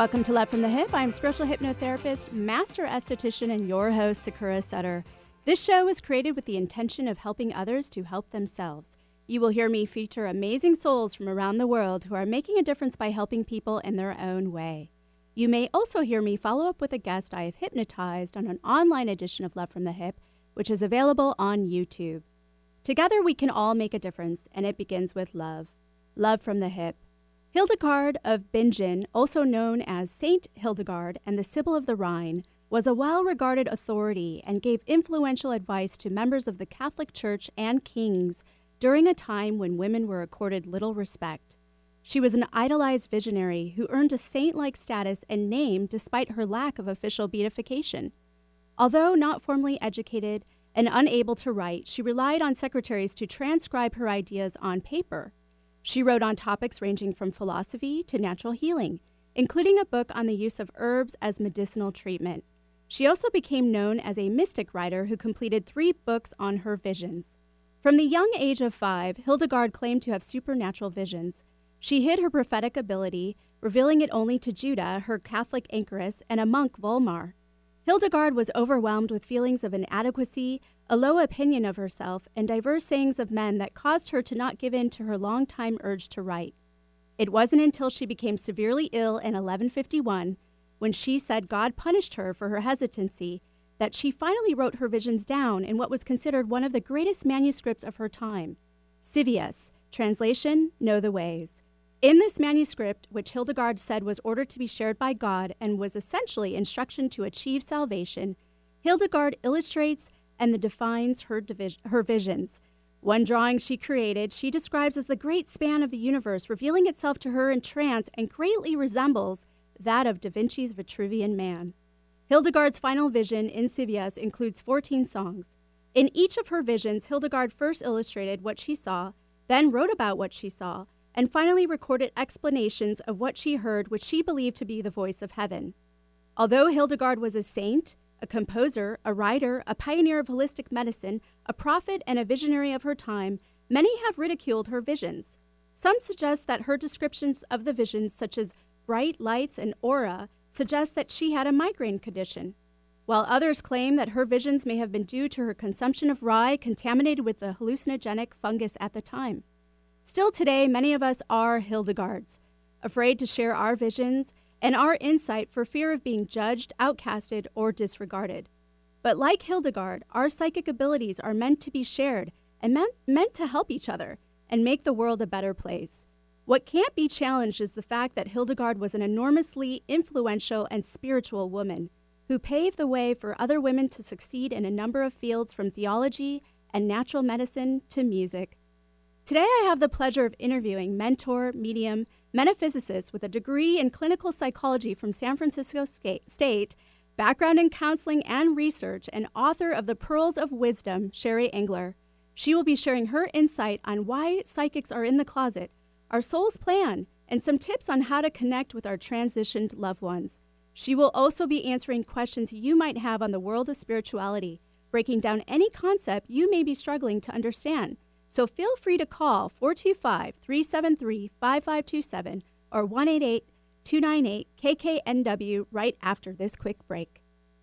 Welcome to Love from the Hyp. I'm spiritual hypnotherapist, master esthetician, and your host, Sakura Sutter. This show was created with the intention of helping others to help themselves. You will hear me feature amazing souls from around the world who are making a difference by helping people in their own way. You may also hear me follow up with a guest I have hypnotized on an online edition of Love from the Hyp, which is available on YouTube. Together, we can all make a difference, and it begins with love. Love from the Hyp. Hildegard of Bingen, also known as Saint Hildegard and the Sibyl of the Rhine, was a well regarded authority and gave influential advice to members of the Catholic Church and kings during a time when women were accorded little respect. She was an idolized visionary who earned a saint like status and name despite her lack of official beatification. Although not formally educated and unable to write, she relied on secretaries to transcribe her ideas on paper. She wrote on topics ranging from philosophy to natural healing, including a book on the use of herbs as medicinal treatment. She also became known as a mystic writer who completed three books on her visions. From the young age of five, Hildegard claimed to have supernatural visions. She hid her prophetic ability, revealing it only to Jutta, her Catholic anchoress, and a monk, Volmar. Hildegard was overwhelmed with feelings of inadequacy, a low opinion of herself, and diverse sayings of men that caused her to not give in to her long-time urge to write. It wasn't until she became severely ill in 1151, when she said God punished her for her hesitancy, that she finally wrote her visions down in what was considered one of the greatest manuscripts of her time. Scivias, translation, Know the Ways. In this manuscript, which Hildegard said was ordered to be shared by God and was essentially instruction to achieve salvation, Hildegard illustrates and defines her, her visions. One drawing she created, she describes as the great span of the universe, revealing itself to her in trance and greatly resembles that of Da Vinci's Vitruvian Man. Hildegard's final vision in Scivias includes 14 songs. In each of her visions, Hildegard first illustrated what she saw, then wrote about what she saw, and finally recorded explanations of what she heard, which she believed to be the voice of heaven. Although Hildegard was a saint, a composer, a writer, a pioneer of holistic medicine, a prophet, and a visionary of her time, many have ridiculed her visions. Some suggest that her descriptions of the visions, such as bright lights and aura, suggest that she had a migraine condition, while others claim that her visions may have been due to her consumption of rye contaminated with the hallucinogenic fungus at the time. Still today, many of us are Hildegards, afraid to share our visions and our insight for fear of being judged, outcasted, or disregarded. But like Hildegard, our psychic abilities are meant to be shared and meant, meant to help each other and make the world a better place. What can't be challenged is the fact that Hildegard was an enormously influential and spiritual woman who paved the way for other women to succeed in a number of fields from theology and natural medicine to music. Today, I have the pleasure of interviewing mentor, medium, metaphysicist with a degree in clinical psychology from San Francisco State, background in counseling and research, and author of The Pearls of Wisdom, Sheri Engler. She will be sharing her insight on why psychics are in the closet, our soul's plan, and some tips on how to connect with our transitioned loved ones. She will also be answering questions you might have on the world of spirituality, breaking down any concept you may be struggling to understand. So feel free to call 425 373 5527 or 188 298 KKNW right after this quick break.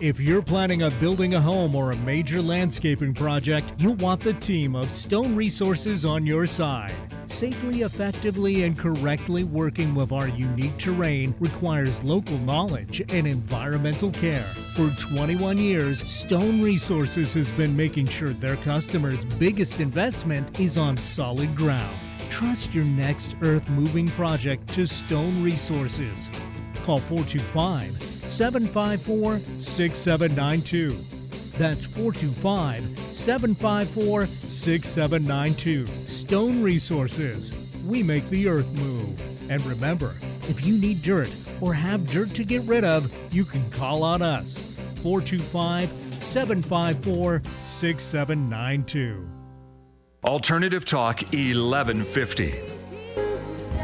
If you're planning on building a home or a major landscaping project, you'll want the team of Stone Resources on your side. Safely, effectively, and correctly working with our unique terrain requires local knowledge and environmental care. For 21 years, Stone Resources has been making sure their customers' biggest investment is on solid ground. Trust your next earth moving project to Stone Resources. Call 425 754 6792. That's 425 754 6792. Stone Resources. We make the earth move. And remember, if you need dirt or have dirt to get rid of, you can call on us. 425 754 6792. Alternative Talk 1150.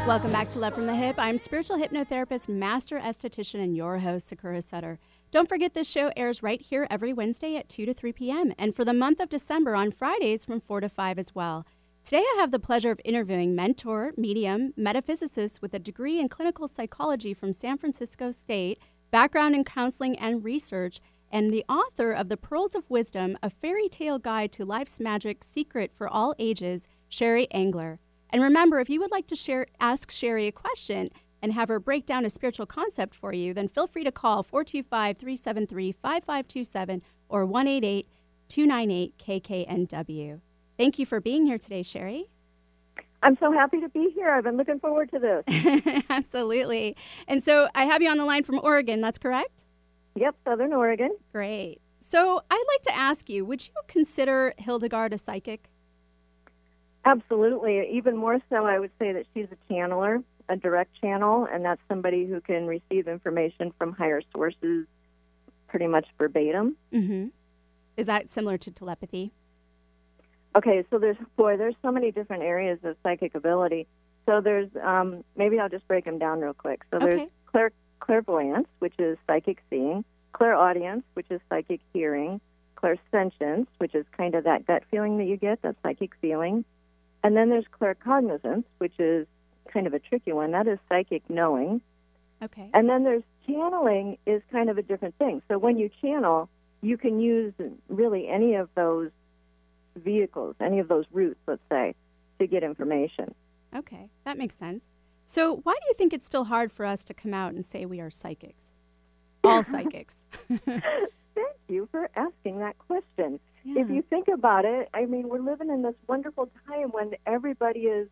Welcome back to Love from the Hyp. I'm spiritual hypnotherapist, master esthetician, and your host, Sakura Sutter. Don't forget this show airs right here every Wednesday at 2 to 3 p.m. and for the month of December on Fridays from 4 to 5 as well. Today I have the pleasure of interviewing mentor, medium, metaphysicist with a degree in clinical psychology from San Francisco State, background in counseling and research, and the author of The Pearls of Wisdom, a fairy tale guide to life's magic secret for all ages, Sheri Engler. And remember, if you would like to share, ask Sheri a question and have her break down a spiritual concept for you, then feel free to call 425 373 5527 or 188 298 KKNW. Thank you for being here today, Sheri. I'm so happy to be here. I've been looking forward to this. Absolutely. And so I have you on the line from Oregon, that's correct? Yep, Southern Oregon. Great. So I'd like to ask you would you consider Hildegard a psychic? Absolutely. Even more so, I would say that she's a channeler, a direct channel, and that's somebody who can receive information from higher sources pretty much verbatim. Mm-hmm. Is that similar to telepathy? Okay, so there's boy, there's so many different areas of psychic ability. So there's um, maybe I'll just break them down real quick. So there's Okay. clair- clairvoyance, which is psychic seeing, clairaudience, which is psychic hearing, clairsentience, which is kind of that gut feeling that you get, that psychic feeling, and then there's claircognizance, which is kind of a tricky one. That is psychic knowing. Okay. And then there's channeling is kind of a different thing. So when you channel, you can use really any of those vehicles, any of those routes, let's say, to get information. Okay, that makes sense. So, why do you think it's still hard for us to come out and say we are psychics? All psychics. Thank you for asking that question. Yeah. If you think about it, I mean, we're living in this wonderful time when everybody is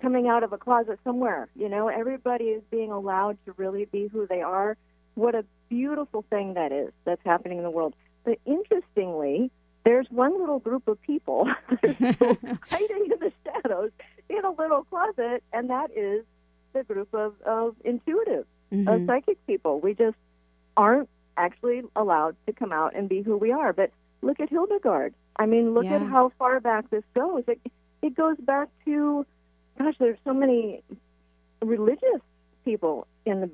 coming out of a closet somewhere. You know, everybody is being allowed to really be who they are. What a beautiful thing that is that's happening in the world. But interestingly, there's one little group of people hiding in the shadows in a little closet, and that is the group of, of intuitive, of Mhm. psychic people. We just aren't actually allowed to come out and be who we are. But look at Hildegard. I mean, look at how far back this goes. It, it goes back to, gosh, there's so many religious people in the.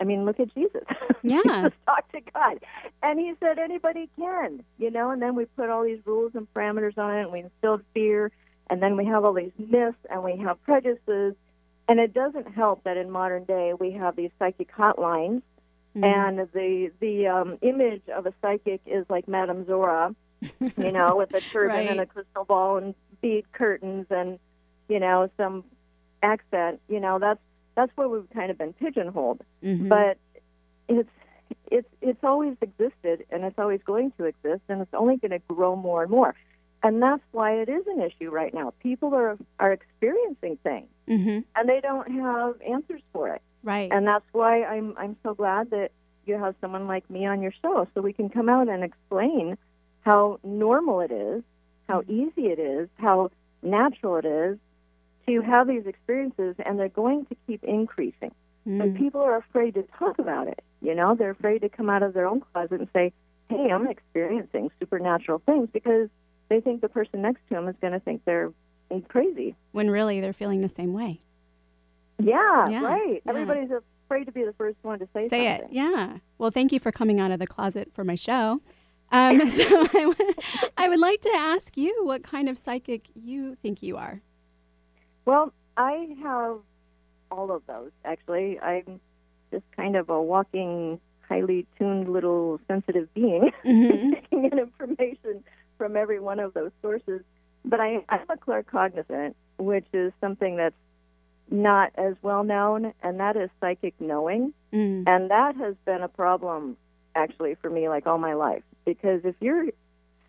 I mean, look at Jesus. Yeah. Jesus talked to God, and he said anybody can, you know. And then we put all these rules and parameters on it, and we instilled fear, and then we have all these myths, and we have prejudices, and it doesn't help that in modern day we have these psychic hotlines Mhm. and the the um, image of a psychic is like Madame Zora, you know, with a turban and a crystal ball and bead curtains and you know some accent. You know, that's that's where we've kind of been pigeonholed. Mhm. But it's it's it's always existed and it's always going to exist and it's only going to grow more and more. And that's why it is an issue right now. People are are experiencing things Mhm. and they don't have answers for it. Right. And that's why I'm I'm so glad that you have someone like me on your show so we can come out and explain how normal it is, how easy it is, how natural it is to have these experiences and they're going to keep increasing. And Mm. people are afraid to talk about it. You know, they're afraid to come out of their own closet and say, "Hey, I'm experiencing supernatural things," because they think the person next to them is going to think they're crazy. when really they're feeling the same way. Yeah, Yeah, right. yeah. Everybody's afraid to be the first one to say, Say it. Yeah. Well, thank you for coming out of the closet for my show. Um, so I would, like to ask you what kind of psychic you think you are. Well, I have all of those actually. I'm just kind of a walking, highly tuned little sensitive being, Mhm. taking in information from every one of those sources. But I, I'm a claircognizant, which is something that's not as well known, and that is psychic knowing. Mm. And that has been a problem actually for me like all my life because if you're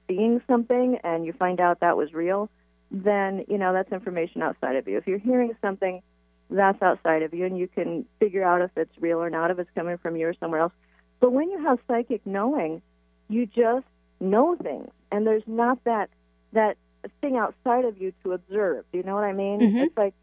seeing something and you find out that was real, then you know that's information outside of you. If you're hearing something that's outside of you and you can figure out if it's real or not, if it's coming from you or somewhere else. But when you have psychic knowing, you just know things and there's not that that thing outside of you to observe. Do you know what I mean? Mhm. It's like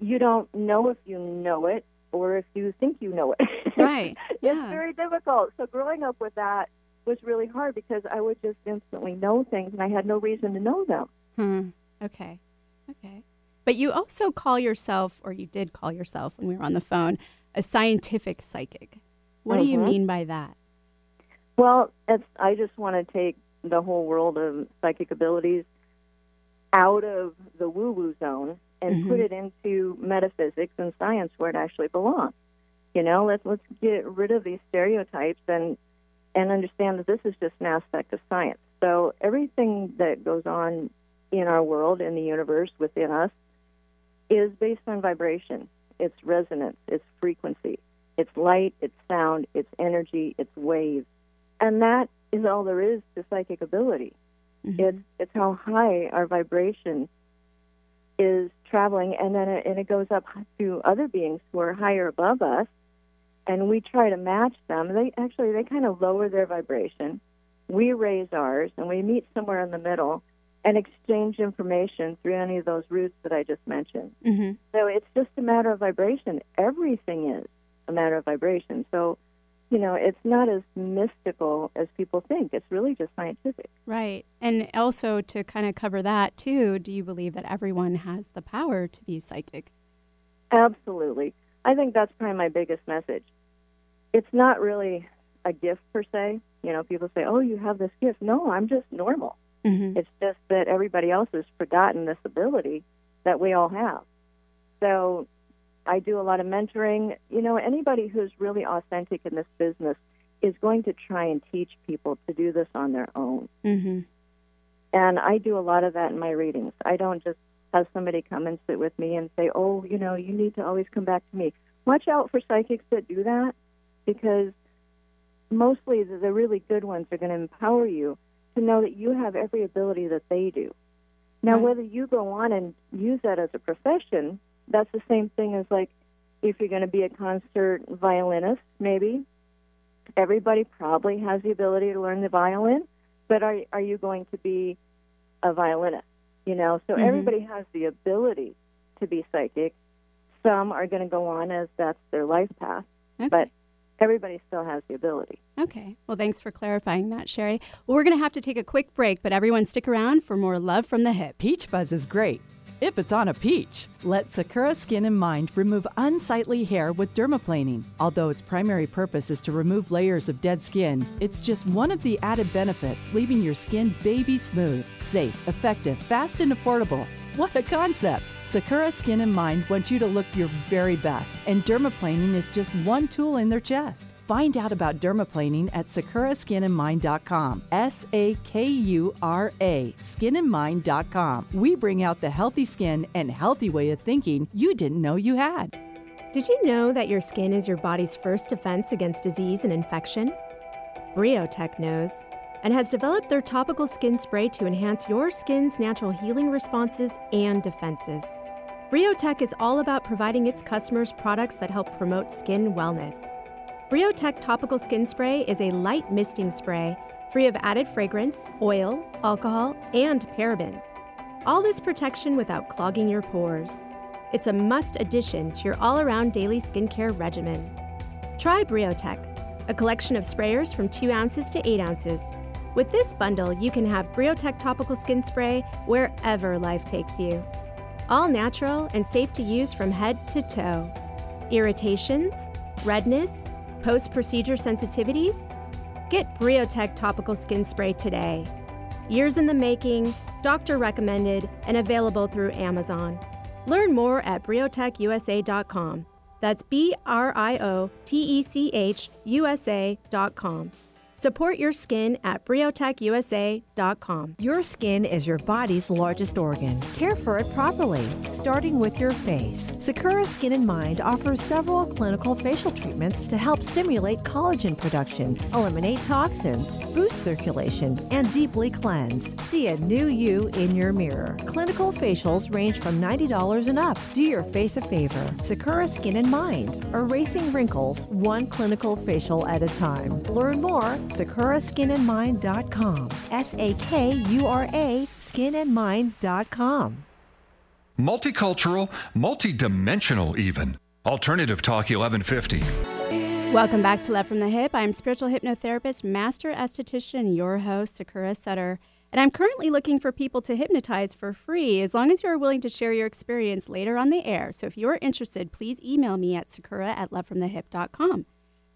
you don't know if you know it or if you think you know it. Right. it's Yeah. very difficult. So growing up with that was really hard because I would just instantly know things and I had no reason to know them. Hmm. Okay. Okay. But you also call yourself, or you did call yourself when we were on the phone, a scientific psychic. What do you Mhm. mean by that? Well, it's, I just want to take the whole world of psychic abilities out of the woo woo zone and Mhm. put it into metaphysics and science where it actually belongs. You know, let's let's get rid of these stereotypes and and understand that this is just an aspect of science. So everything that goes on in our world, in the universe, within us, is based on vibration. It's resonance. It's frequency. It's light. It's sound. It's energy. It's waves, and that is all there is to psychic ability. Mhm. It's it's how high our vibration is traveling, and then it, and it goes up to other beings who are higher above us, and we try to match them. They actually they kind of lower their vibration. We raise ours, and we meet somewhere in the middle and exchange information through any of those routes that I just mentioned. Mhm. So it's just a matter of vibration. Everything is a matter of vibration. So, you know, it's not as mystical as people think. It's really just scientific. Right. And also to kind of cover that too, do you believe that everyone has the power to be psychic? Absolutely. I think that's probably my biggest message. It's not really a gift per se. You know, people say, "Oh, you have this gift." No, I'm just normal. Mm-hmm. It's just that everybody else has forgotten this ability that we all have. So I do a lot of mentoring. You know, anybody who's really authentic in this business is going to try and teach people to do this on their own. Mm-hmm. And I do a lot of that in my readings. I don't just have somebody come and sit with me and say, oh, you know, you need to always come back to me. Watch out for psychics that do that because mostly the, the really good ones are going to empower you to know that you have every ability that they do. Now, Right. whether you go on and use that as a profession, that's the same thing as like if you're going to be a concert violinist, maybe. Everybody probably has the ability to learn the violin, but are are you going to be a violinist? You know, so Mhm. everybody has the ability to be psychic. Some are going to go on as that's their life path, Okay. but everybody still has the ability. Okay. Well, thanks for clarifying that, Sheri. Well, we're going to have to take a quick break, but everyone stick around for more Love from the Hyp. Peach fuzz is great. If it's on a peach, let Sakura Skin and Mind remove unsightly hair with dermaplaning. Although its primary purpose is to remove layers of dead skin, it's just one of the added benefits, leaving your skin baby smooth, safe, effective, fast, and affordable. What a concept! Sakura Skin and Mind wants you to look your very best, and dermaplaning is just one tool in their chest. Find out about dermaplaning at sakuraskinandmind.com. S A K U R A, skinandmind.com. We bring out the healthy skin and healthy way of thinking you didn't know you had. Did you know that your skin is your body's first defense against disease and infection? Briotech knows and has developed their topical skin spray to enhance your skin's natural healing responses and defenses. Briotech is all about providing its customers products that help promote skin wellness. Briotech topical skin spray is a light misting spray free of added fragrance, oil, alcohol, and parabens. All this protection without clogging your pores. It's a must addition to your all around daily skincare regimen. Try Briotech, a collection of sprayers from 2 ounces to 8 ounces. With this bundle, you can have Briotech topical skin spray wherever life takes you. All natural and safe to use from head to toe. Irritations, redness, post procedure sensitivities? Get Briotech topical skin spray today. Years in the making, doctor recommended, and available through Amazon. Learn more at briotechusa.com. That's B R I O T E C H USA.com. Support your skin at briotechusa.com. Your skin is your body's largest organ. Care for it properly, starting with your face. Sakura Skin and Mind offers several clinical facial treatments to help stimulate collagen production, eliminate toxins, boost circulation, and deeply cleanse. See a new you in your mirror. Clinical facials range from $90 and up. Do your face a favor. Sakura Skin and Mind, erasing wrinkles one clinical facial at a time. Learn more, sakuraskinandmind.com. S A K U R A, skinandmind.com. Multicultural, multidimensional, even. Alternative Talk 1150. Welcome back to Love from the Hyp. I'm spiritual hypnotherapist, master esthetician, your host, Sakura Sutter. And I'm currently looking for people to hypnotize for free as long as you are willing to share your experience later on the air. So if you're interested, please email me at sakura at lovefromthehyp.com.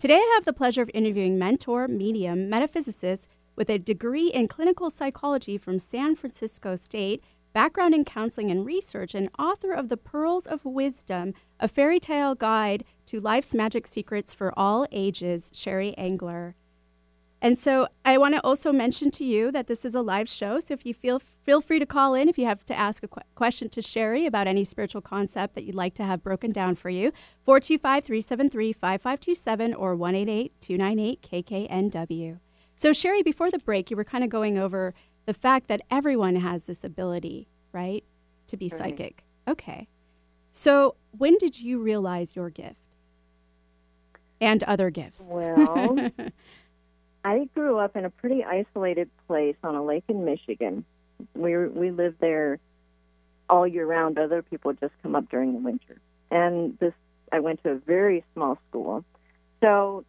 Today I have the pleasure of interviewing mentor, medium, metaphysicist with a degree in clinical psychology from San Francisco State, background in counseling and research, and author of The Pearls of Wisdom, a fairy tale guide to life's magic secrets for all ages, Sheri Engler. And so I want to also mention to you that this is a live show. So if you feel feel free to call in if you have to ask a qu- question to Sheri about any spiritual concept that you'd like to have broken down for you. 425-373-5527 or 188-298-KKNW. So Sheri, before the break, you were kind of going over the fact that everyone has this ability, right? To be Right. psychic. Okay. So when did you realize your gift? And other gifts. Well, I grew up in a pretty isolated place on a lake in Michigan. We we lived there all year round. Other people just come up during the winter. And this I went to a very small school. So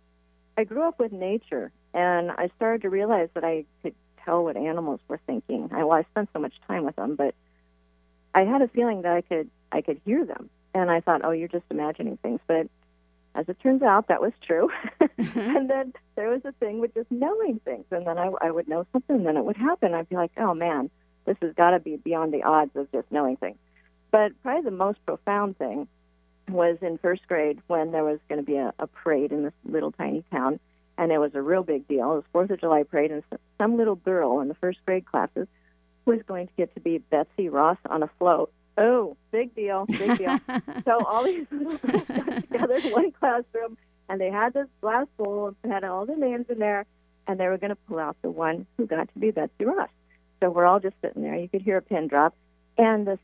I grew up with nature and I started to realize that I could tell what animals were thinking. I well, I spent so much time with them, but I had a feeling that I could I could hear them. And I thought, "Oh, you're just imagining things." But as it turns out, that was true. Mm-hmm. and then there was a thing with just knowing things, and then I, I would know something, and then it would happen. I'd be like, "Oh man, this has got to be beyond the odds of just knowing things." But probably the most profound thing was in first grade when there was going to be a, a parade in this little tiny town, and it was a real big deal. It was Fourth of July parade, and some, some little girl in the first grade classes was going to get to be Betsy Ross on a float. Oh, big deal, big deal. so all these little together in one classroom, and they had this glass bowl and had all the names in there, and they were going to pull out the one who got to be Betsy Ross. So we're all just sitting there. You could hear a pin drop, and this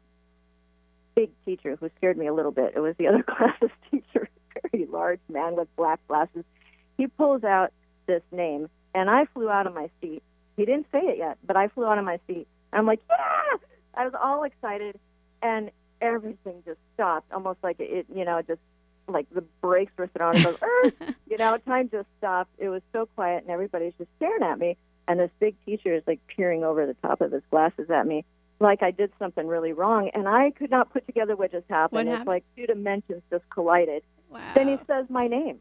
big teacher who scared me a little bit. It was the other class's teacher, very large man with black glasses. He pulls out this name, and I flew out of my seat. He didn't say it yet, but I flew out of my seat. I'm like, yeah! I was all excited, and everything just stopped, almost like it, you know, just like the brakes were thrown. Goes, "Er," you know, time just stopped. It was so quiet, and everybody's just staring at me. And this big teacher is like peering over the top of his glasses at me, like I did something really wrong. And I could not put together what just happened. What it's happened? like two dimensions just collided. Wow. Then he says my name.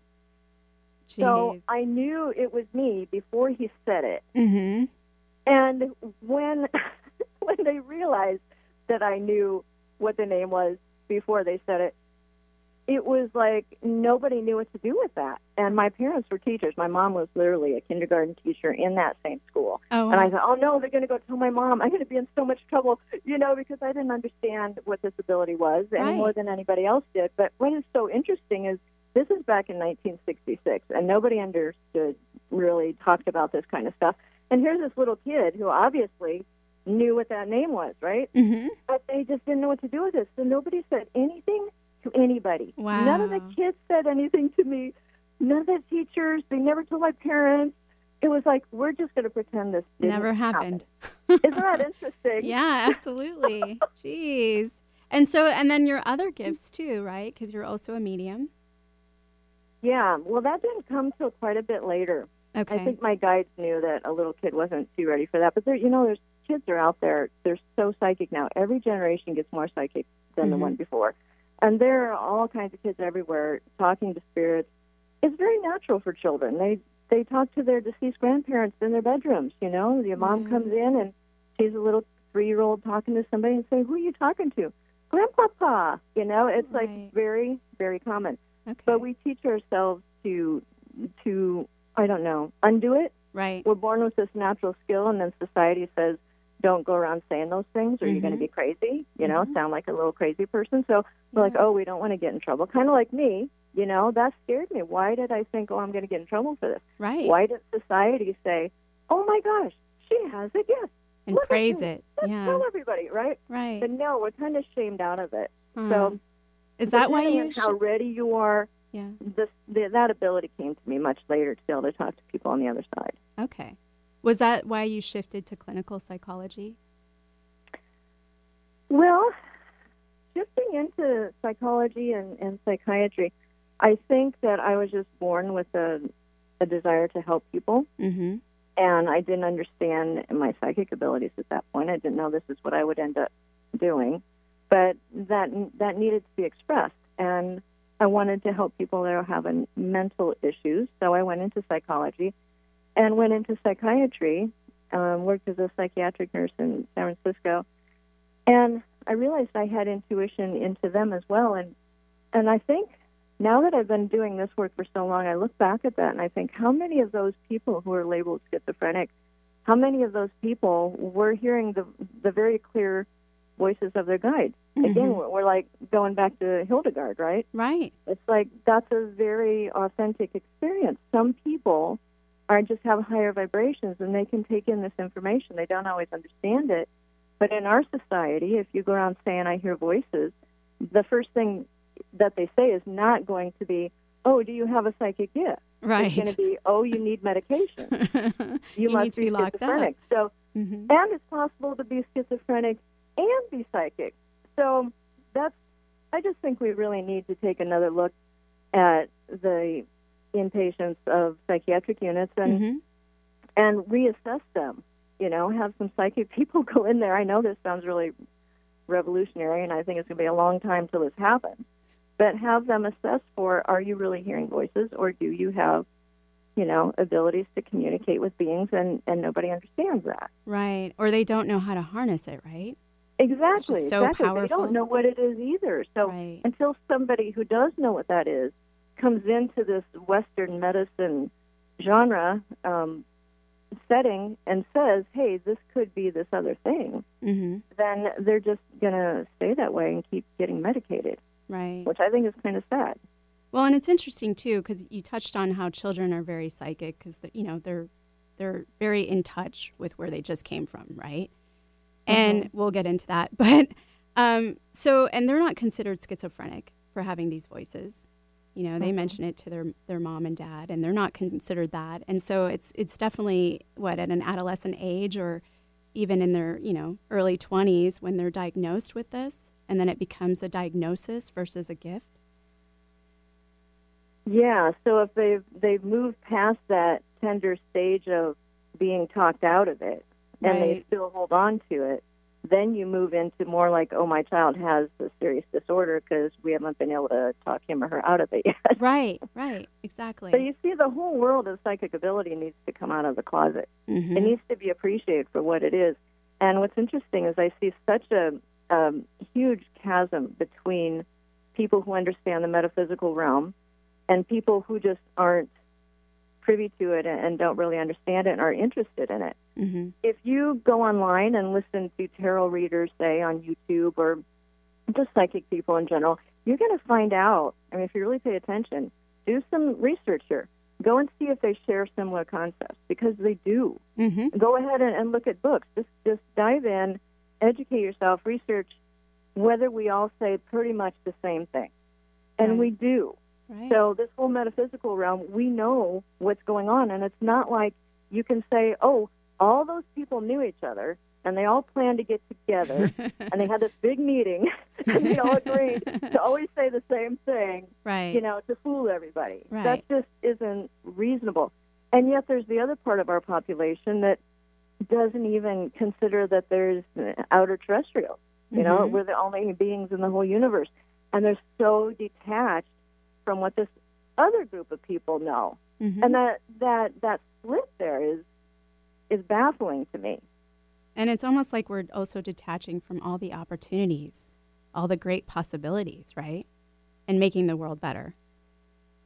So I knew it was me before he said it. mm-hmm. And when when they realized that I knew what the name was before they said it, it was like nobody knew what to do with that. And my parents were teachers. My mom was literally a kindergarten teacher in that same school. Oh, And I thought, oh no, they're going to go tell my mom. I'm going to be in so much trouble, you know, because I didn't understand what this ability was any Right. more than anybody else did. But what is so interesting is this is back in 1966, and nobody understood, really talked about this kind of stuff. And here's this little kid who obviously knew what that name was, right? mm-hmm. But they just didn't know what to do with it. So nobody said anything to anybody. None of the kids said anything to me. None of the teachers. They never told my parents. It was like we're just going to pretend this Never happen. happened. Isn't that interesting? yeah, absolutely. Jeez. And so, and then your other gifts too, right? Because you're also a medium. Yeah. Well, that didn't come till quite a bit later. Okay. I think my guides knew that a little kid wasn't too ready for that. But there, you know, there's kids are out there. They're so psychic now. Every generation gets more psychic than the Mhm. one before, and there are all kinds of kids everywhere talking to spirits. It's very natural for children. They they talk to their deceased grandparents in their bedrooms. You know, your mom Yeah. comes in and she's a little three year old talking to somebody and say, "Who are you talking to?" Grandpapa. You know, it's Right. like very very common. okay. But we teach ourselves to to I don't know undo it. right. We're born with this natural skill, and then society says, "Don't go around saying those things, or you're going to be crazy." You know, Mhm. sound like a little crazy person. So we're like, "Oh, we don't want to get in trouble." Kind of like me. You know, that scared me. Why did I think, "Oh, I'm going to get in trouble for this"? Right. Why did society say, "Oh my gosh, she has it, gift"? And Look praise it. Let's Yeah. tell everybody, right? Right. But no, we're kind of shamed out of it. Huh. So is that why you? on how ready you are? yeah. This the, that ability came to me much later to be able to talk to people on the other side. Okay. Was that why you shifted to clinical psychology? Well, shifting into psychology and, and psychiatry, I think that I was just born with a, a desire to help people. Mm-hmm. And I didn't understand my psychic abilities at that point. I didn't know this is what I would end up doing. But that, that needed to be expressed. And I wanted to help people that are having mental issues. So I went into psychology and went into psychiatry, um, worked as a psychiatric nurse in San Francisco. And I realized I had intuition into them as well. And, and I think now that I've been doing this work for so long, I look back at that and I think how many of those people who are labeled schizophrenic, how many of those people were hearing the, the very clear voices of their guides? Mm-hmm. Again, we're, we're like going back to Hildegard, right? Right. It's like that's a very authentic experience. Some people are just have higher vibrations and they can take in this information. They don't always understand it. But in our society, if you go around saying I hear voices, the first thing that they say is not going to be, "Oh, do you have a psychic gift?" Right. It's going to be, "Oh, you need medication. You, You must need to be locked up. schizophrenic." So, hmm and it's possible to be schizophrenic and be psychic. So that's. I just think we really need to take another look at the inpatients of psychiatric units and hmm and reassess them. You know, have some psychic people go in there. I know this sounds really revolutionary, and I think it's going to be a long time till this happens. But have them assess for: Are you really hearing voices, or do you have, you know, abilities to communicate with beings, and and nobody understands that. Right. Or they don't know how to harness it, right? Exactly. so exactly. They don't know what it is either. So Right. until somebody who does know what that is comes into this Western medicine genre um, setting and says, "Hey, this could be this other thing," hmm then they're just going to stay that way and keep getting medicated, Right. which I think is kind of sad. Well, and it's interesting too because you touched on how children are very psychic because you know they're they're very in touch with where they just came from, right? And we'll get into that, but um, so and they're not considered schizophrenic for having these voices. You know, they mm-hmm. mention it to their their mom and dad, and they're not considered that. And so it's it's definitely what at an adolescent age or even in their you know early twenties when they're diagnosed with this, and then it becomes a diagnosis versus a gift. Yeah. So if they've they've moved past that tender stage of being talked out of it, and they still hold on to it, then you move into more like, oh, my child has a serious disorder because we haven't been able to talk him or her out of it yet. Right, right, exactly. So you see, the whole world of psychic ability needs to come out of the closet. Mhm. It needs to be appreciated for what it is. And what's interesting is I see such a um, huge chasm between people who understand the metaphysical realm and people who just aren't privy to it and don't really understand it and are interested in it. Mhm. If you go online and listen to tarot readers, say on YouTube or just psychic people in general, you're going to find out. I mean, if you really pay attention, do some research here. Go and see if they share similar concepts because they do. Mhm. Go ahead and, and look at books. Just just dive in, educate yourself, research whether we all say pretty much the same thing, and Right. we do. Right. So this whole metaphysical realm, we know what's going on, and it's not like you can say, "Oh, all those people knew each other, and they all planned to get together, and they had this big meeting, and they all agreed to always say the same thing, right. you know, to fool everybody." Right. That just isn't reasonable. And yet, there's the other part of our population that doesn't even consider that there's outer terrestrials. You know, Mhm. we're the only beings in the whole universe, and they're so detached from what this other group of people know, Mhm. and that that that split there is is baffling to me. And it's almost like we're also detaching from all the opportunities, all the great possibilities, right? And making the world better.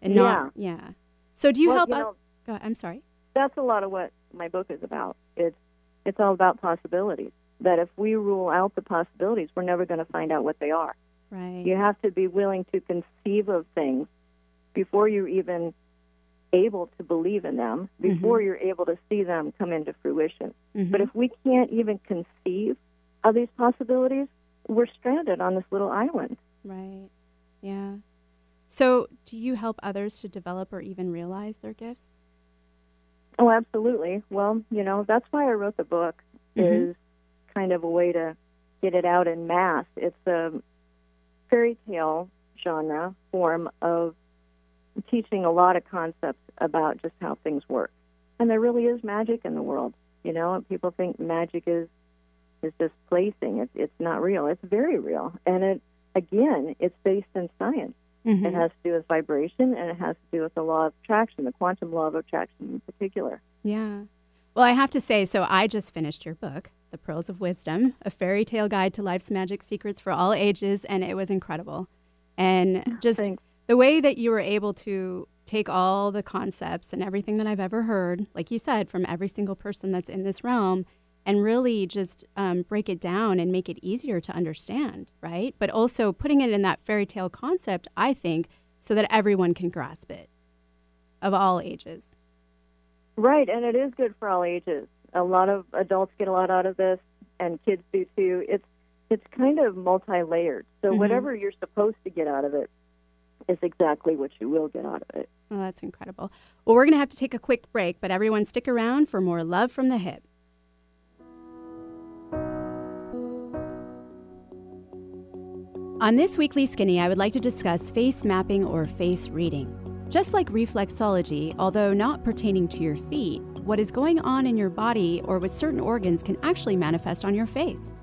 And not, yeah. So do you Well, help? you know- Go I'm sorry. That's a lot of what my book is about. It's it's all about possibilities. That if we rule out the possibilities, we're never going to find out what they are. Right. You have to be willing to conceive of things before you're even able to believe in them, before you're able to see them come into fruition. Mhm. But if we can't even conceive of these possibilities, we're stranded on this little island. Right. Yeah. So do you help others to develop or even realize their gifts? Oh, absolutely. Well, you know, that's why I wrote the book Mhm. is kind of a way to get it out in mass. It's a fairy tale genre form of teaching a lot of concepts about just how things work. And there really is magic in the world, you know. And people think magic is is just placing. It's it's not real. It's very real, and it again, it's based in science. Mm-hmm. It has to do with vibration, and it has to do with the law of attraction, the quantum law of attraction in particular. Yeah. Well, I have to say, so I just finished your book, The Pearls of Wisdom, a fairy tale guide to life's magic secrets for all ages, and it was incredible. And just Thanks. The way that you were able to take all the concepts and everything that I've ever heard, like you said, from every single person that's in this realm, and really just um, break it down and make it easier to understand, right? But also putting it in that fairy tale concept, I think, so that everyone can grasp it of all ages. Right, and it is good for all ages. A lot of adults get a lot out of this, and kids do too. It's it's kind of multi-layered. So mm-hmm. whatever you're supposed to get out of it is exactly what you will get out of it. Well, that's incredible. Well, we're going to have to take a quick break, but everyone stick around for more love from the hyp. On this weekly Skinny, I would like to discuss face mapping or face reading. Just like reflexology, although not pertaining to your feet, what is going on in your body or with certain organs can actually manifest on your face.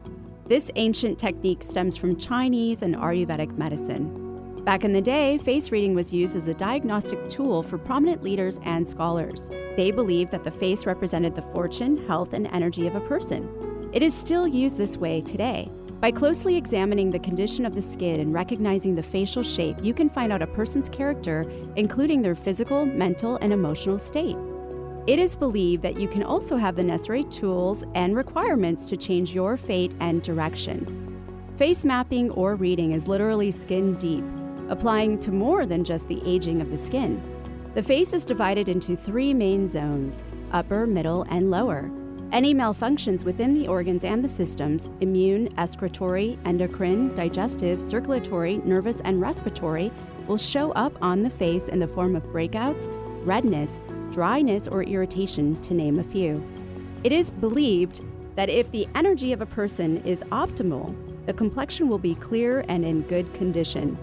This ancient technique stems from Chinese and Ayurvedic medicine. Back in the day, face reading was used as a diagnostic tool for prominent leaders and scholars. They believed that the face represented the fortune, health, and energy of a person. It is still used this way today, by closely examining the condition of the skin and recognizing the facial shape, you can find out a person's character, including their physical, mental, and emotional state. It is believed that you can also have the necessary tools and requirements to change your fate and direction. Face mapping or reading is literally skin deep, applying to more than just the aging of the skin. The face is divided into three main zones upper, middle, and lower. Any malfunctions within the organs and the systems immune, excretory, endocrine, digestive, circulatory, nervous, and respiratory will show up on the face in the form of breakouts, redness, dryness, or irritation, to name a few. It is believed that if the energy of a person is optimal, the complexion will be clear and in good condition.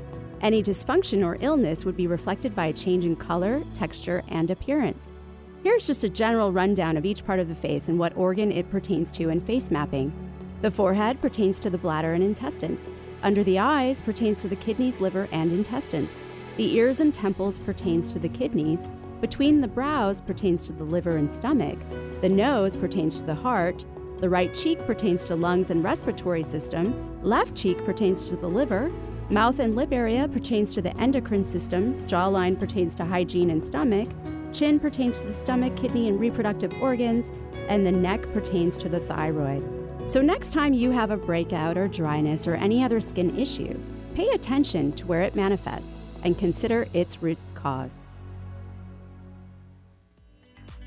Any dysfunction or illness would be reflected by a change in color, texture, and appearance. Here's just a general rundown of each part of the face and what organ it pertains to in face mapping. The forehead pertains to the bladder and intestines. Under the eyes pertains to the kidneys, liver, and intestines. The ears and temples pertains to the kidneys. Between the brows pertains to the liver and stomach. The nose pertains to the heart. The right cheek pertains to lungs and respiratory system. Left cheek pertains to the liver. Mouth and lip area pertains to the endocrine system. Jawline pertains to hygiene and stomach. Chin pertains to the stomach, kidney, and reproductive organs, and the neck pertains to the thyroid. So, next time you have a breakout or dryness or any other skin issue, pay attention to where it manifests and consider its root cause.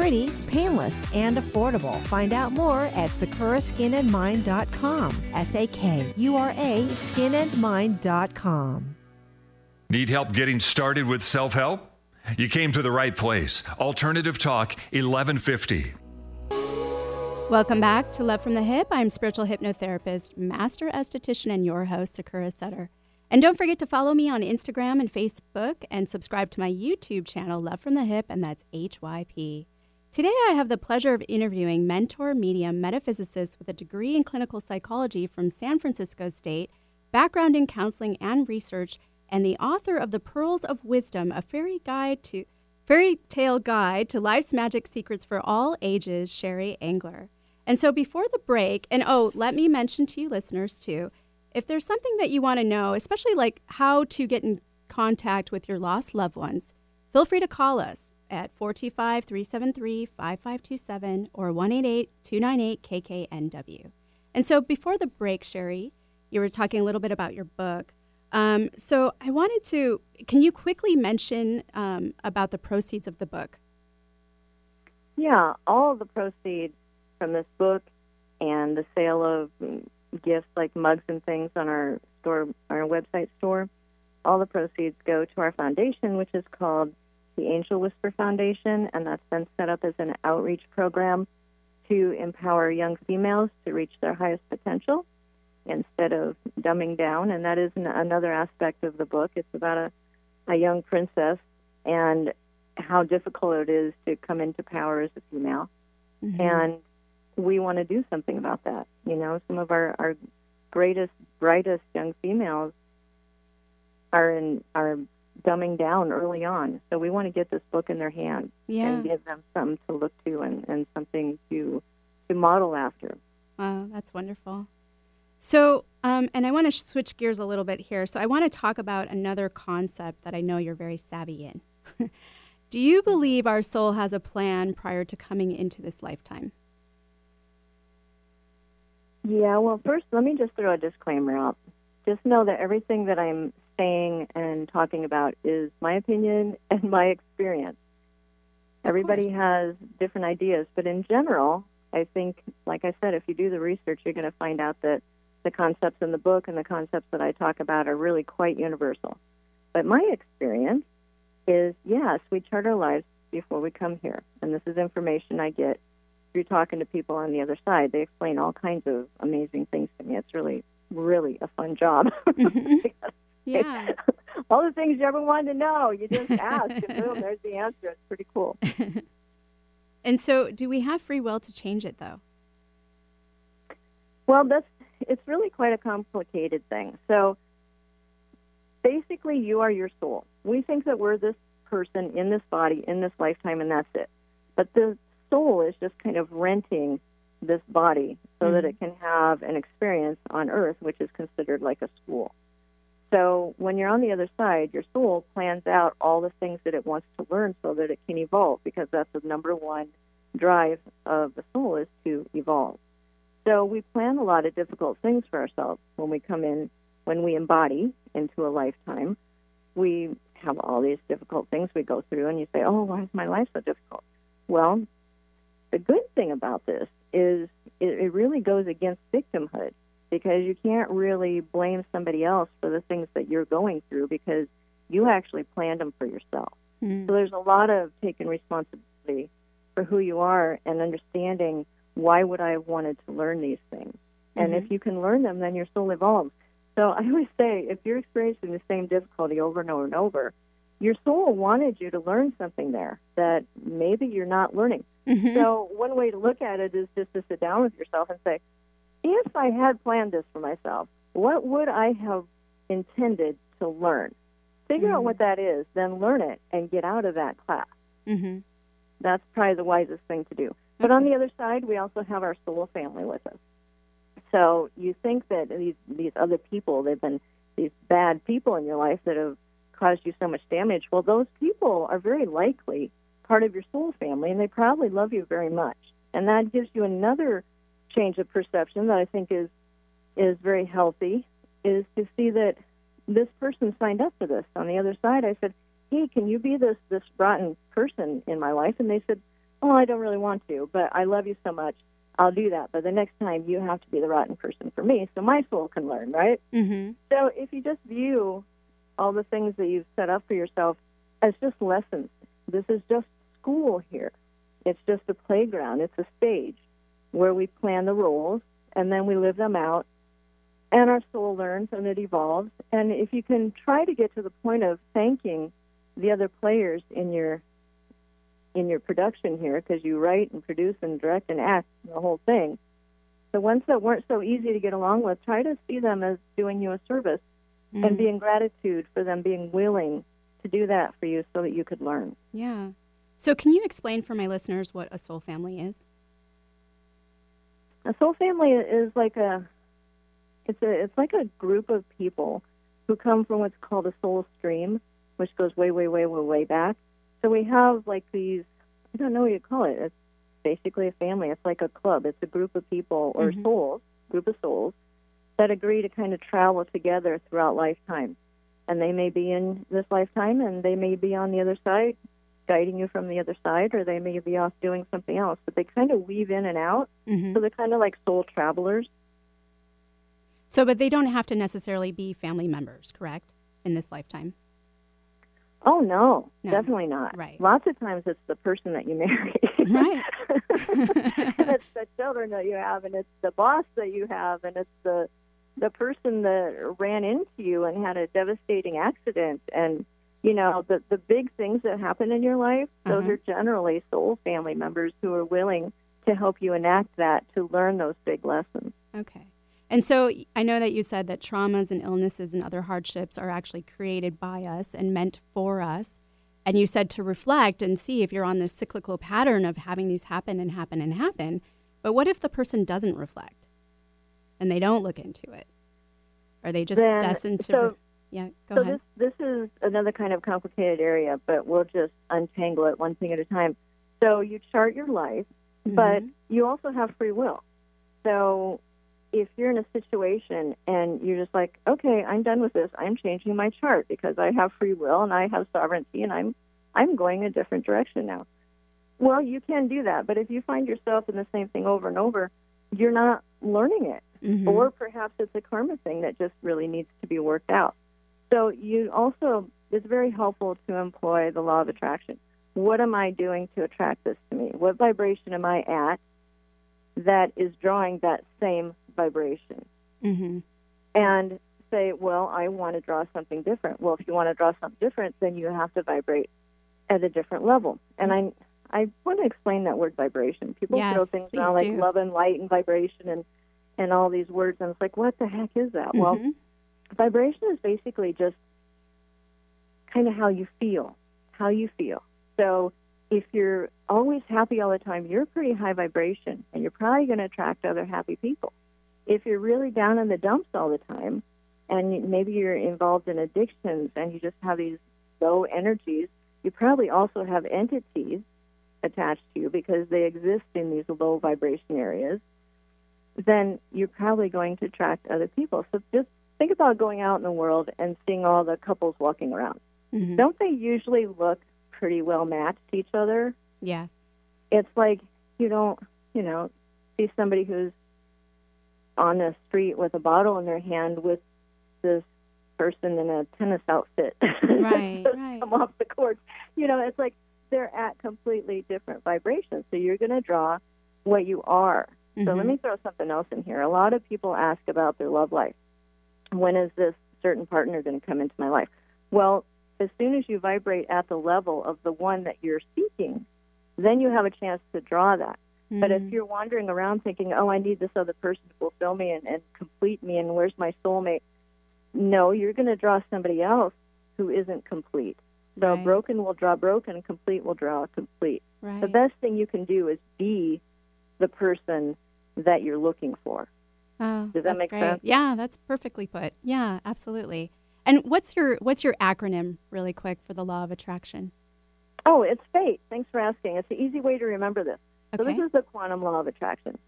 pretty, painless, and affordable. Find out more at sakuraskinandmind.com. S A K U R A skinandmind.com. Need help getting started with self help? You came to the right place. Alternative Talk 1150. Welcome back to Love from the Hyp. I'm spiritual hypnotherapist, master esthetician, and your host, Sakura Sutter. And don't forget to follow me on Instagram and Facebook and subscribe to my YouTube channel, Love from the Hyp, and that's HYP. Today, I have the pleasure of interviewing mentor medium metaphysicist with a degree in clinical psychology from San Francisco State, background in counseling and research, and the author of The Pearls of Wisdom, a fairy guide to fairy tale guide to life's magic secrets for all ages, Sheri Engler. And so before the break, and oh, let me mention to you listeners too, if there's something that you want to know, especially like how to get in contact with your lost loved ones, feel free to call us at 425 373 5527 or 188 298 KKNW. And so before the break, Sheri, you were talking a little bit about your book. Um, so I wanted to, can you quickly mention um, about the proceeds of the book? Yeah, all the proceeds from this book and the sale of mm, gifts like mugs and things on our store, our website store, all the proceeds go to our foundation, which is called the Angel Whisper Foundation, and that's been set up as an outreach program to empower young females to reach their highest potential instead of dumbing down. And that is an, another aspect of the book. It's about a, a young princess and how difficult it is to come into power as a female. Mm-hmm. And we want to do something about that. You know, some of our, our greatest, brightest young females are in are dumbing down early on. So we want to get this book in their hands yeah. and give them something to look to and, and something to to model after. Wow, that's wonderful. So, um, and I want to switch gears a little bit here. So, I want to talk about another concept that I know you're very savvy in. Do you believe our soul has a plan prior to coming into this lifetime? Yeah, well, first, let me just throw a disclaimer out. Just know that everything that I'm saying and talking about is my opinion and my experience. Everybody has different ideas, but in general, I think, like I said, if you do the research, you're going to find out that the concepts in the book and the concepts that I talk about are really quite universal. But my experience is yes, we chart our lives before we come here. And this is information I get through talking to people on the other side. They explain all kinds of amazing things to me. It's really, really a fun job. Mm-hmm. Yeah. all the things you ever wanted to know, you just ask, and boom, there's the answer. It's pretty cool. and so, do we have free will to change it, though? Well, that's it's really quite a complicated thing. So basically, you are your soul. We think that we're this person in this body in this lifetime, and that's it. But the soul is just kind of renting this body so mm-hmm. that it can have an experience on earth, which is considered like a school. So when you're on the other side, your soul plans out all the things that it wants to learn so that it can evolve, because that's the number one drive of the soul is to evolve. So we plan a lot of difficult things for ourselves when we come in, when we embody into a lifetime. We have all these difficult things we go through, and you say, "Oh, why is my life so difficult?" Well, the good thing about this is it, really goes against victimhood because you can't really blame somebody else for the things that you're going through because you actually planned them for yourself. Mm-hmm. So there's a lot of taking responsibility for who you are and understanding why would I have wanted to learn these things? And mm-hmm. if you can learn them, then your soul evolves. So I always say, if you're experiencing the same difficulty over and over and over, your soul wanted you to learn something there that maybe you're not learning. Mm-hmm. So one way to look at it is just to sit down with yourself and say, if I had planned this for myself, what would I have intended to learn? Figure mm-hmm. out what that is, then learn it and get out of that class. Mm-hmm. That's probably the wisest thing to do. But on the other side, we also have our soul family with us. So you think that these these other people, they've been these bad people in your life that have caused you so much damage. Well, those people are very likely part of your soul family, and they probably love you very much. And that gives you another change of perception that I think is is very healthy. Is to see that this person signed up for this. On the other side, I said, "Hey, can you be this this rotten person in my life?" And they said, oh, I don't really want to, but I love you so much. I'll do that. But the next time you have to be the rotten person for me so my soul can learn, right? Mm-hmm. So if you just view all the things that you've set up for yourself as just lessons, this is just school here. It's just a playground, it's a stage where we plan the roles and then we live them out and our soul learns and it evolves. And if you can try to get to the point of thanking the other players in your in your production here because you write and produce and direct and act the whole thing. The ones that weren't so easy to get along with, try to see them as doing you a service mm-hmm. and be in gratitude for them being willing to do that for you so that you could learn. Yeah. So, can you explain for my listeners what a soul family is? A soul family is like a it's a it's like a group of people who come from what's called a soul stream, which goes way, way, way, way, way back. So we have like these, I don't know what you call it. It's basically a family. It's like a club. It's a group of people or mm-hmm. souls, group of souls that agree to kind of travel together throughout lifetime. and they may be in this lifetime, and they may be on the other side, guiding you from the other side, or they may be off doing something else. But they kind of weave in and out, Mhm. so they're kind of like soul travelers. So, but they don't have to necessarily be family members, correct? In this lifetime. Oh no, No. definitely not. Right. Lots of times it's the person that you marry. Right. and it's the children that you have, and it's the boss that you have, and it's the the person that ran into you and had a devastating accident, and you know the the big things that happen in your life. Those Uh-huh. are generally soul family members who are willing to help you enact that to learn those big lessons. Okay. And so I know that you said that traumas and illnesses and other hardships are actually created by us and meant for us. And you said to reflect and see if you're on this cyclical pattern of having these happen and happen and happen. But what if the person doesn't reflect and they don't look into it? Are they just Then- destined to? so- yeah, go so ahead. this this is another kind of complicated area, but we'll just untangle it one thing at a time. So you chart your life, but Mhm. you also have free will. So if you're in a situation and you're just like, okay, I'm done with this, I'm changing my chart because I have free will and I have sovereignty and I'm I'm going a different direction now. Well, you can do that, but if you find yourself in the same thing over and over, you're not learning it Mhm. or perhaps it's a karma thing that just really needs to be worked out. So you also it's very helpful to employ the law of attraction. What am I doing to attract this to me? What vibration am I at that is drawing that same vibration? Mhm. And say, well, I want to draw something different. Well, if you want to draw something different, then you have to vibrate at a different level. And I I want to explain that word vibration. People throw things around like do. love and light and vibration and and all these words, and it's like, what the heck is that? Well, Mhm. Vibration is basically just kind of how you feel, how you feel. So if you're always happy all the time, you're pretty high vibration, and you're probably going to attract other happy people. If you're really down in the dumps all the time, and maybe you're involved in addictions and you just have these low energies, you probably also have entities attached to you because they exist in these low vibration areas. Then you're probably going to attract other people. So just think about going out in the world and seeing all the couples walking around. Mhm. Don't they usually look pretty well matched to each other? Yes. It's like you don't, you know, see somebody who's on the street with a bottle in their hand with this person in a tennis outfit Right, right. come off the court. You know, it's like they're at completely different vibrations. So you're going to draw what you are. So let Mhm. me throw something else in here. A lot of people ask about their love life. When is this certain partner going to come into my life? Well, as soon as you vibrate at the level of the one that you're seeking, then you have a chance to draw that. But if Mhm. you're wandering around thinking, oh, I need this other person to fulfill me and, and complete me, and where's my soulmate? No, you're going to draw somebody else who isn't complete. So Right. broken will draw broken, complete will draw complete. right. The best thing you can do is be the person that you're looking for. Oh, Does that make great. sense? Yeah, that's perfectly put. Yeah, absolutely. And what's your what's your acronym, really quick, for the law of attraction? Oh, it's fate. Thanks for asking. It's an easy way to remember this. So this is the quantum law of attraction.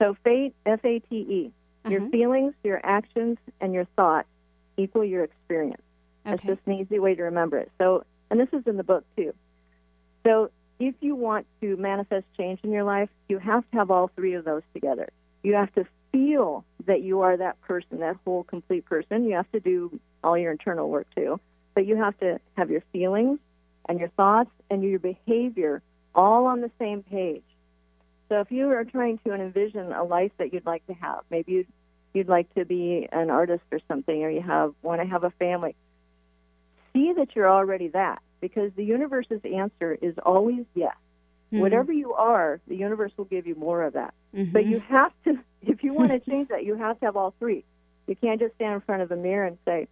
So fate, F A T E. Your Uh-huh. feelings, your actions, and your thoughts equal your experience. That's Okay. just an easy way to remember it. So, and this is in the book too. So, if you want to manifest change in your life, you have to have all three of those together. You have to feel that you are that person, that whole complete person. You have to do all your internal work too. But you have to have your feelings and your thoughts and your behavior all on the same page. So if you are trying to envision a life that you'd like to have, maybe you'd, you'd like to be an artist or something, or you have want to have a family, see that you're already that because the universe's answer is always yes. Mhm. Whatever you are, the universe will give you more of that. But Mhm. you have to, if you want to change that, you have to have all three. You can't just stand in front of a mirror and say,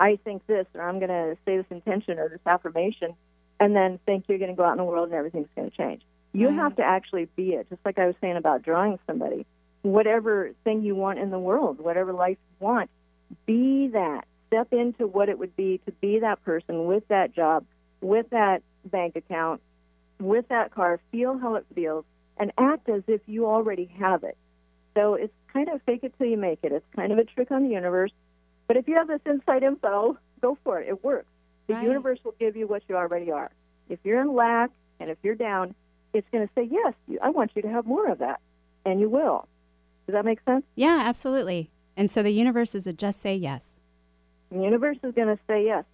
I think this, or I'm going to say this intention or this affirmation, and then think you're going to go out in the world and everything's going to change. You Right. have to actually be it, just like I was saying about drawing somebody. Whatever thing you want in the world, whatever life you want, be that. Step into what it would be to be that person with that job, with that bank account, with that car. Feel how it feels and act as if you already have it. So it's kind of fake it till you make it. It's kind of a trick on the universe. But if you have this inside info, go for it. It works. The Right. universe will give you what you already are. If you're in lack and if you're down, it's going to say, yes, I want you to have more of that. And you will. Does that make sense? Yeah, absolutely. And so the universe is a just say yes. The universe is going to say yes.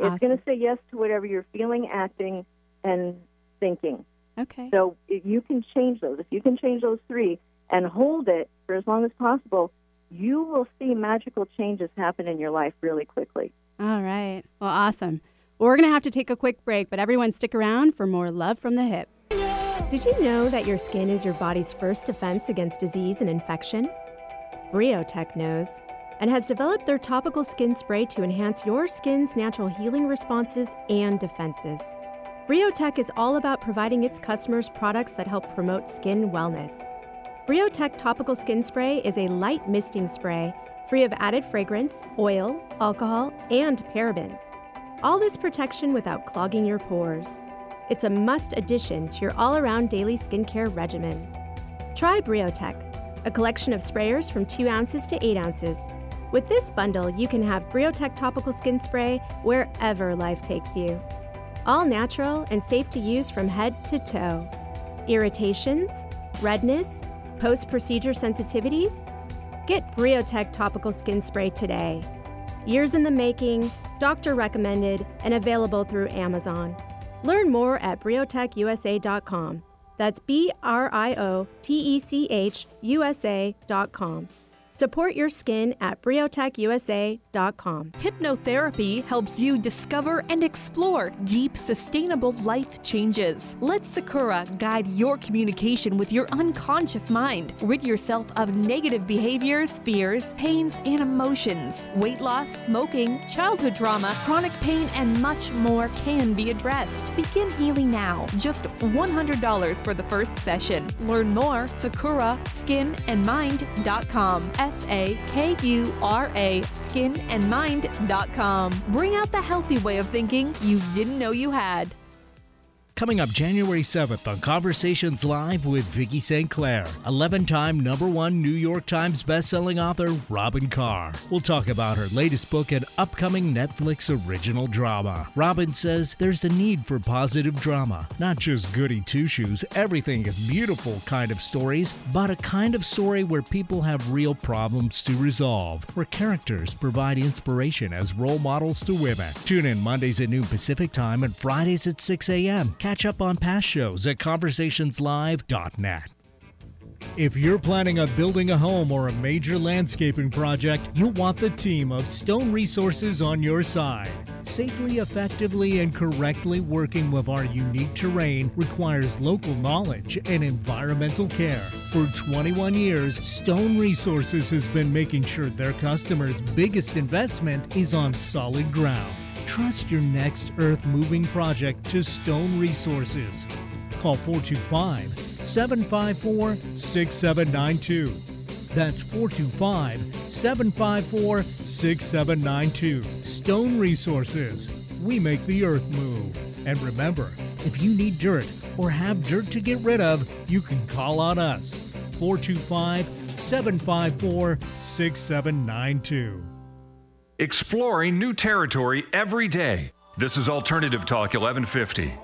It's going to say yes to whatever you're feeling, acting, and thinking. Okay. So if you can change those. If you can change those three and hold it for as long as possible, you will see magical changes happen in your life really quickly. All right. Well, awesome. Well, we're going to have to take a quick break, but everyone stick around for more Love from the Hyp. Did you know that your skin is your body's first defense against disease and infection? Briotech knows and has developed their topical skin spray to enhance your skin's natural healing responses and defenses. Briotech is all about providing its customers products that help promote skin wellness. Briotech topical skin spray is a light misting spray free of added fragrance, oil, alcohol, and parabens. All this protection without clogging your pores. It's a must addition to your all around daily skincare regimen. Try Briotech, a collection of sprayers from 2 ounces to 8 ounces. With this bundle, you can have Briotech topical skin spray wherever life takes you. All natural and safe to use from head to toe. Irritations, redness, post procedure sensitivities? Get Briotech topical skin spray today. Years in the making, doctor recommended, and available through Amazon. Learn more at briotechusa.com. That's B R I O T E C H USA.com. Support your skin at briotechusa.com. Hypnotherapy helps you discover and explore deep, sustainable life changes. Let Sakura guide your communication with your unconscious mind. Rid yourself of negative behaviors, fears, pains, and emotions. Weight loss, smoking, childhood trauma, chronic pain, and much more can be addressed. Begin healing now. Just $100 for the first session. Learn more sakuraskinandmind.com. S A K U R A skinandmind.com. Bring out the healthy way of thinking you didn't know you had. Coming up January 7th on Conversations Live with Vicki St. Clair, 11 time number one New York Times bestselling author Robyn Carr. We'll talk about her latest book and upcoming Netflix original drama. Robyn says there's a need for positive drama, not just goody two shoes, everything is beautiful kind of stories, but a kind of story where people have real problems to resolve, where characters provide inspiration as role models to women. Tune in Mondays at noon Pacific Time and Fridays at 6 a.m. Catch up on past shows at conversationslive.net. If you're planning on building a home or a major landscaping project, you'll want the team of Stone Resources on your side. Safely, effectively, and correctly working with our unique terrain requires local knowledge and environmental care. For 21 years, Stone Resources has been making sure their customers' biggest investment is on solid ground. Trust your next earth moving project to Stone Resources. Call 425 754 6792. That's 425 754 6792. Stone Resources. We make the earth move. And remember, if you need dirt or have dirt to get rid of, you can call on us. 425 754 6792. Exploring new territory every day. This is Alternative Talk 1150.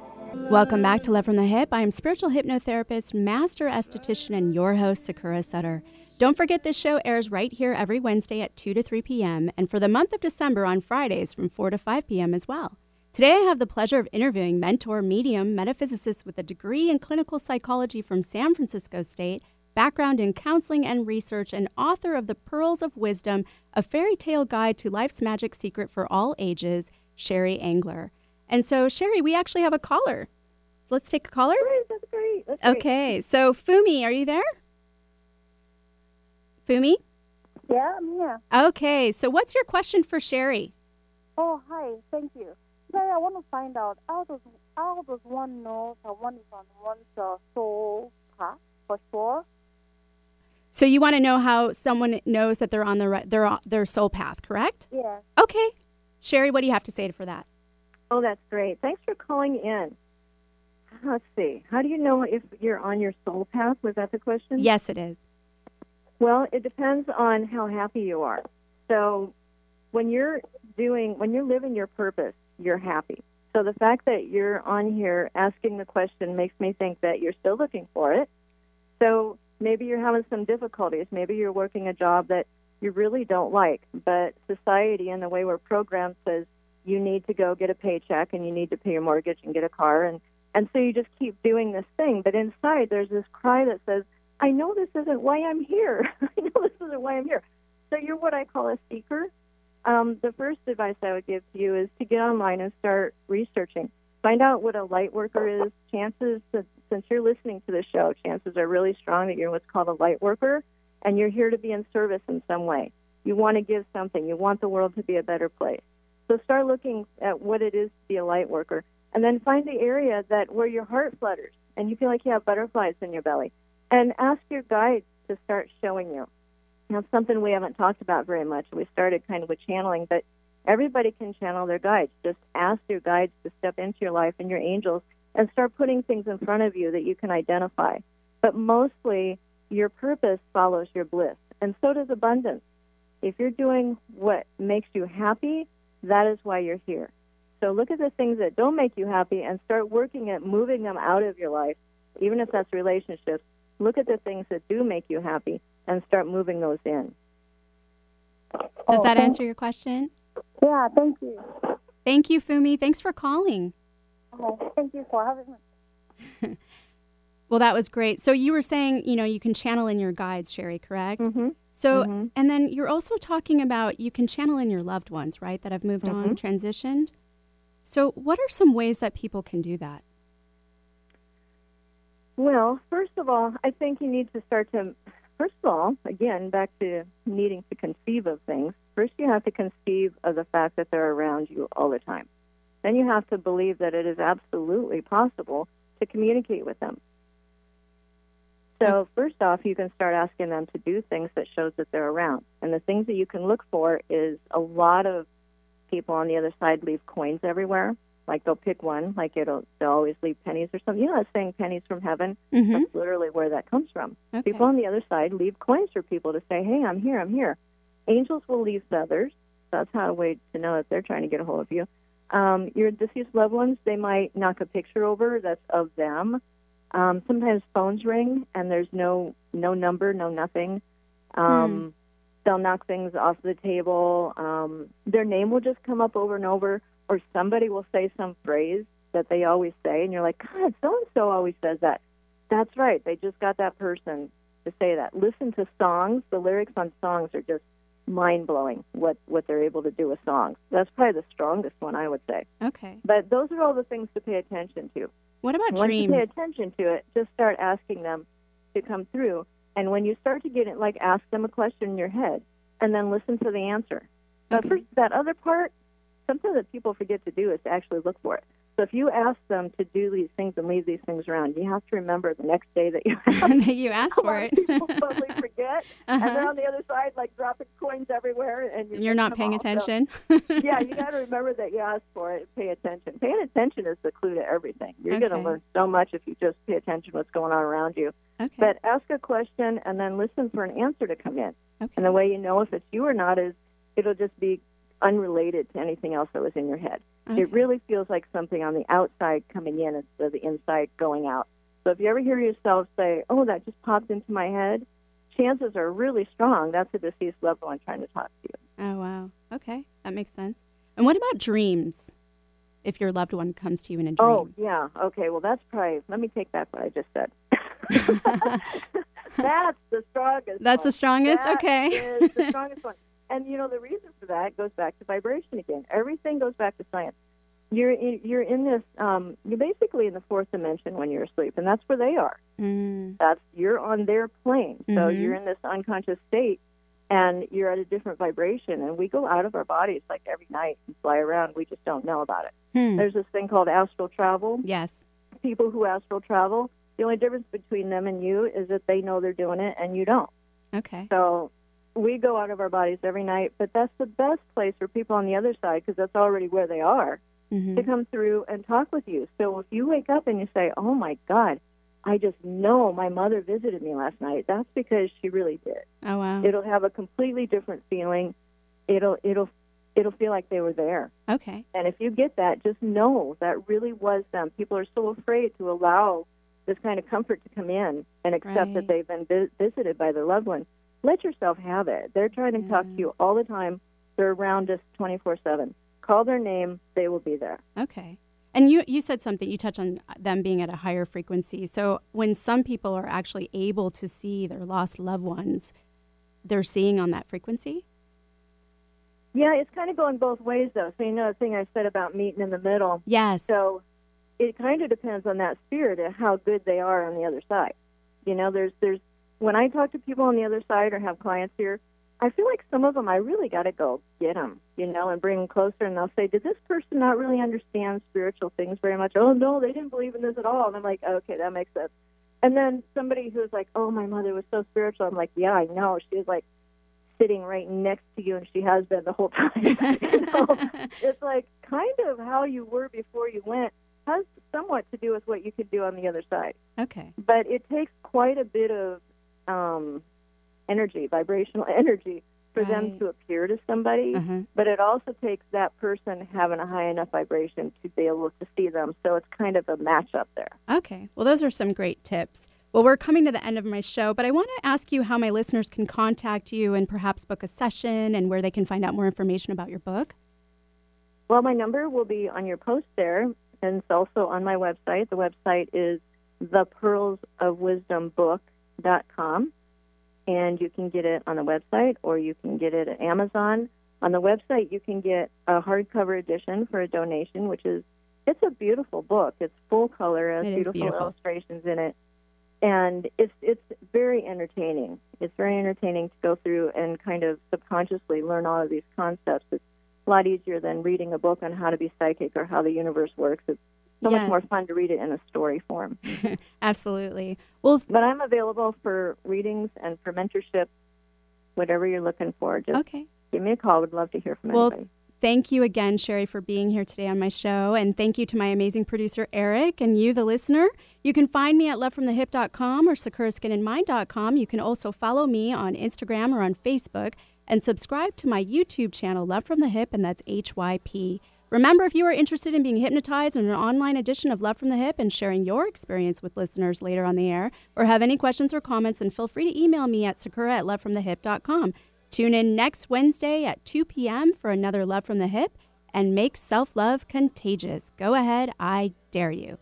Welcome back to Love from the Hyp. I am spiritual hypnotherapist, master esthetician, and your host, Sakura Sutter. Don't forget this show airs right here every Wednesday at 2 to 3 p.m. and for the month of December on Fridays from 4 to 5 p.m. as well. Today I have the pleasure of interviewing mentor, medium, metaphysicist with a degree in clinical psychology from San Francisco State, background in counseling and research, and author of The Pearls of Wisdom, a fairy tale guide to life's magic secret for all ages, Sheri Engler. And so, Sheri, we actually have a caller. So let's take a caller. Great, that's great. That's great. Okay, so Fumi, are you there? Fumi? Yeah, I'm here. Okay, so what's your question for Sheri? Oh, hi. Thank you. Sorry, I want to find out how does how does one know that one is on one's uh, soul path for sure? So you want to know how someone knows that they're on the right, their their soul path, correct? Yeah. Okay, Sheri, what do you have to say for that? Oh, that's great. Thanks for calling in. Let's see. How do you know if you're on your soul path? Was that the question? Yes, it is. Well, it depends on how happy you are. So, when you're doing, when you're living your purpose, you're happy. So the fact that you're on here asking the question makes me think that you're still looking for it. So maybe you're having some difficulties. Maybe you're working a job that you really don't like, but society and the way we're programmed says you need to go get a paycheck and you need to pay your mortgage and get a car and and so you just keep doing this thing, but inside there's this cry that says, "I know this isn't why I'm here. I know this isn't why I'm here." So you're what I call a seeker. Um, the first advice I would give to you is to get online and start researching. Find out what a light worker is. Chances, since you're listening to the show, chances are really strong that you're what's called a light worker, and you're here to be in service in some way. You want to give something. You want the world to be a better place. So start looking at what it is to be a light worker, and then find the area that where your heart flutters and you feel like you have butterflies in your belly, and ask your guides to start showing you. Now, something we haven't talked about very much. We started kind of with channeling, but everybody can channel their guides. Just ask your guides to step into your life and your angels and start putting things in front of you that you can identify. But mostly, your purpose follows your bliss, and so does abundance. If you're doing what makes you happy, that is why you're here. So look at the things that don't make you happy and start working at moving them out of your life, even if that's relationships. Look at the things that do make you happy and start moving those in. Does Oh, that answer your question? Yeah, thank you. Thank you, Fumi. Thanks for calling. Oh, thank you for having me. Well, that was great. So you were saying, you know, you can channel in your guides, Sheri, correct? Mm-hmm. So, Mhm. and then you're also talking about you can channel in your loved ones, right, that have moved on, Mhm. transitioned. So, what are some ways that people can do that? Well, first of all, I think you need to start to, first of all, again, back to needing to conceive of things. First, you have to conceive of the fact that they're around you all the time. Then you have to believe that it is absolutely possible to communicate with them. So, mm-hmm. first off, you can start asking them to do things that shows that they're around. And the things that you can look for is a lot of people on the other side leave coins everywhere. Like they'll pick one, like it'll they'll always leave pennies or something. You know that saying pennies from heaven? Mm-hmm. That's literally where that comes from. Okay. People on the other side leave coins for people to say, "Hey, I'm here, I'm here." Angels will leave feathers. That's how a way to know that they're trying to get a hold of you. Um, your deceased loved ones, they might knock a picture over that's of them. Um, sometimes phones ring and there's no no number, no nothing. Um, They'll knock things off the table. Um, their name will just come up over and over, or somebody will say some phrase that they always say, and you're like, God, so and so always says that. That's right. They just got that person to say that. Listen to songs. The lyrics on songs are just mind blowing. What what they're able to do with songs. That's probably the strongest one I would say. Okay. But those are all the things to pay attention to. What about Once dreams? you pay attention to it, just start asking them to come through. And when you start to get it, like ask them a question in your head, and then listen to the answer. But Okay. first, that other part, something that people forget to do is to actually look for it. So if you ask them to do these things and leave these things around, you have to remember the next day that you that you asked for it. people totally forget, and they're uh-huh. on the other side, like dropping coins everywhere, and you're, You're not paying them all. So- attention. yeah, you got to remember that you asked for it. Pay attention. Paying attention is the clue to everything. You're going to learn so much if you just pay attention to what's going on around you. Okay. But ask a question and then listen for an answer to come in. okay. And the way you know if it's you or not is it'll just be unrelated to anything else that was in your head. Okay. It really feels like something on the outside coming in instead of the inside going out. So if you ever hear yourself say, "Oh, that just popped into my head," chances are really strong that's a deceased loved one trying to talk to you. Oh, wow. Okay. That makes sense. And what about dreams? If your loved one comes to you in a dream. Oh, yeah. Okay. Well, that's probably. Let me take back what I just said. that's the strongest. That's the strongest? That Okay. is the strongest one. And you know the reason for that goes back to vibration again. Everything goes back to science. You're in, you're in this. Um, you're basically in the fourth dimension when you're asleep, and that's where they are. Mm. That's you're on their plane. So Mhm. you're in this unconscious state, and you're at a different vibration. And we go out of our bodies like every night and fly around. We just don't know about it. Hmm. There's this thing called astral travel Yes. people who astral travel, the only difference between them and you is that they know they're doing it and you don't. Okay. So we go out of our bodies every night, but that's the best place for people on the other side because that's already where they are hmm to come through and talk with you. So if you wake up and you say, "Oh my God, I just know my mother visited me last night," that's because she really did. Oh, wow. It'll have a completely different feeling. It'll it'll it'll feel like they were there. Okay. And if you get that, just know that really was them. People are so afraid to allow this kind of comfort to come in and accept Right. that they've been vi- visited by their loved one. Let yourself have it. They're trying to talk to you all the time. They're around us 24 7. Call their name, they will be there. Okay. And you, you said something, you touched on them being at a higher frequency. So when some people are actually able to see their lost loved ones, they're seeing on that frequency? Yeah, it's kind of going both ways, though. So, you know, the thing I said about meeting in the middle. Yes. So it kind of depends on that spirit and how good they are on the other side. You know, there's there's when I talk to people on the other side or have clients here, I feel like some of them I really got to go get them, you know, and bring them closer. And they'll say, "Did this person not really understand spiritual things very much?" Oh no, they didn't believe in this at all. And I'm like, okay, that makes sense. And then somebody who's like, "Oh, my mother was so spiritual." I'm like, "Yeah, I know. She was like sitting right next to you, and she has been the whole time." you know? it's like kind of how you were before you went has somewhat to do with what you could do on the other side. Okay. But it takes quite a bit of um, energy, vibrational energy, for them to appear to somebody. Uh-huh. But it also takes that person having a high enough vibration to be able to see them. So it's kind of a matchup there. Okay. Well, those are some great tips. Well, we're coming to the end of my show, but I want to ask you how my listeners can contact you and perhaps book a session and where they can find out more information about your book. Well, my number will be on your post there, and it's also on my website. The website is thepearlsofwisdombook.com, and you can get it on the website or you can get it at Amazon. On the website, you can get a hardcover edition for a donation, which is it's a beautiful book. It's full color, has beautiful, beautiful. illustrations in it, and it's it's very entertaining. It's very entertaining to go through and kind of subconsciously learn all of these concepts. It's a lot easier than reading a book on how to be psychic or how the universe works. It's so Yes. much more fun to read it in a story form. Absolutely. Well, But I'm available for readings and for mentorship, whatever you're looking for. Just okay. give me a call. Would love to hear from you. Well, anybody. Thank you again, Sheri, for being here today on my show. And thank you to my amazing producer, Eric, and you, the listener. You can find me at lovefromthehyp.com or sakuraskinandmind.com. You can also follow me on Instagram or on Facebook and subscribe to my YouTube channel, Love from the Hyp, and that's HYP. Remember, if you are interested in being hypnotized in an online edition of Love from the Hyp and sharing your experience with listeners later on the air, or have any questions or comments, then feel free to email me at sakura at lovefromthehyp.com. Tune in next Wednesday at 2 p.m. for another Love from the Hyp and make self love contagious. Go ahead, I dare you.